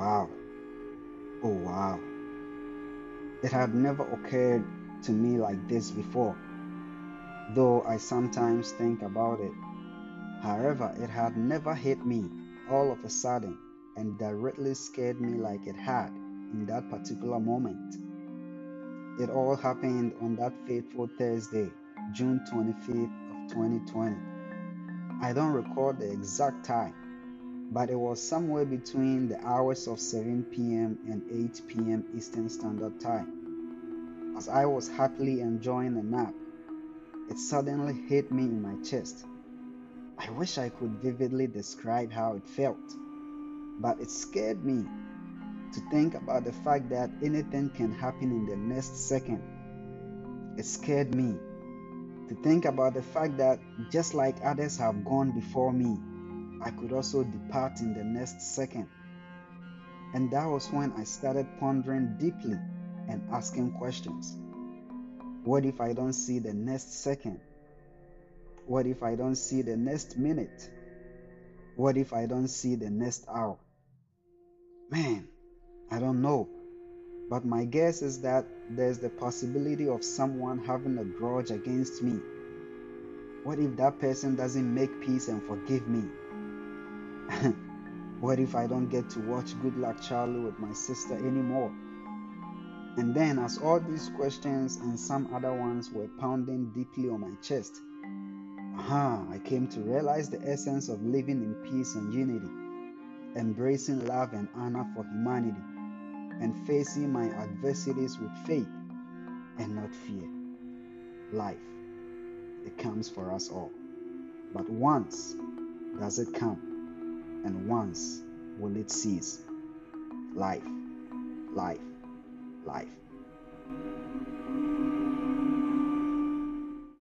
wow. Oh, wow. It had never occurred to me like this before, though I sometimes think about it. However, it had never hit me all of a sudden and directly scared me like it had in that particular moment. It all happened on that fateful Thursday, June 25th of 2020. I don't recall the exact time, but it was somewhere between the hours of 7 p.m. and 8 p.m. Eastern Standard Time. As I was happily enjoying a nap, it suddenly hit me in my chest. I wish I could vividly describe how it felt, but it scared me to think about the fact that anything can happen in the next second. It scared me to think about the fact that just like others have gone before me, I could also depart in the next second. And that was when I started pondering deeply and asking questions. What if I don't see the next second? What if I don't see the next minute? What if I don't see the next hour? Man, I don't know. But my guess is that there's the possibility of someone having a grudge against me. What if that person doesn't make peace and forgive me? what if I don't get to watch Good Luck Charlie with my sister anymore? And then, as all these questions and some other ones were pounding deeply on my chest, aha, I came to realize the essence of living in peace and unity, embracing love and honor for humanity and facing my adversities with faith and not fear. Life, it comes for us all. But once does it come, and once will it cease. Life, life, life.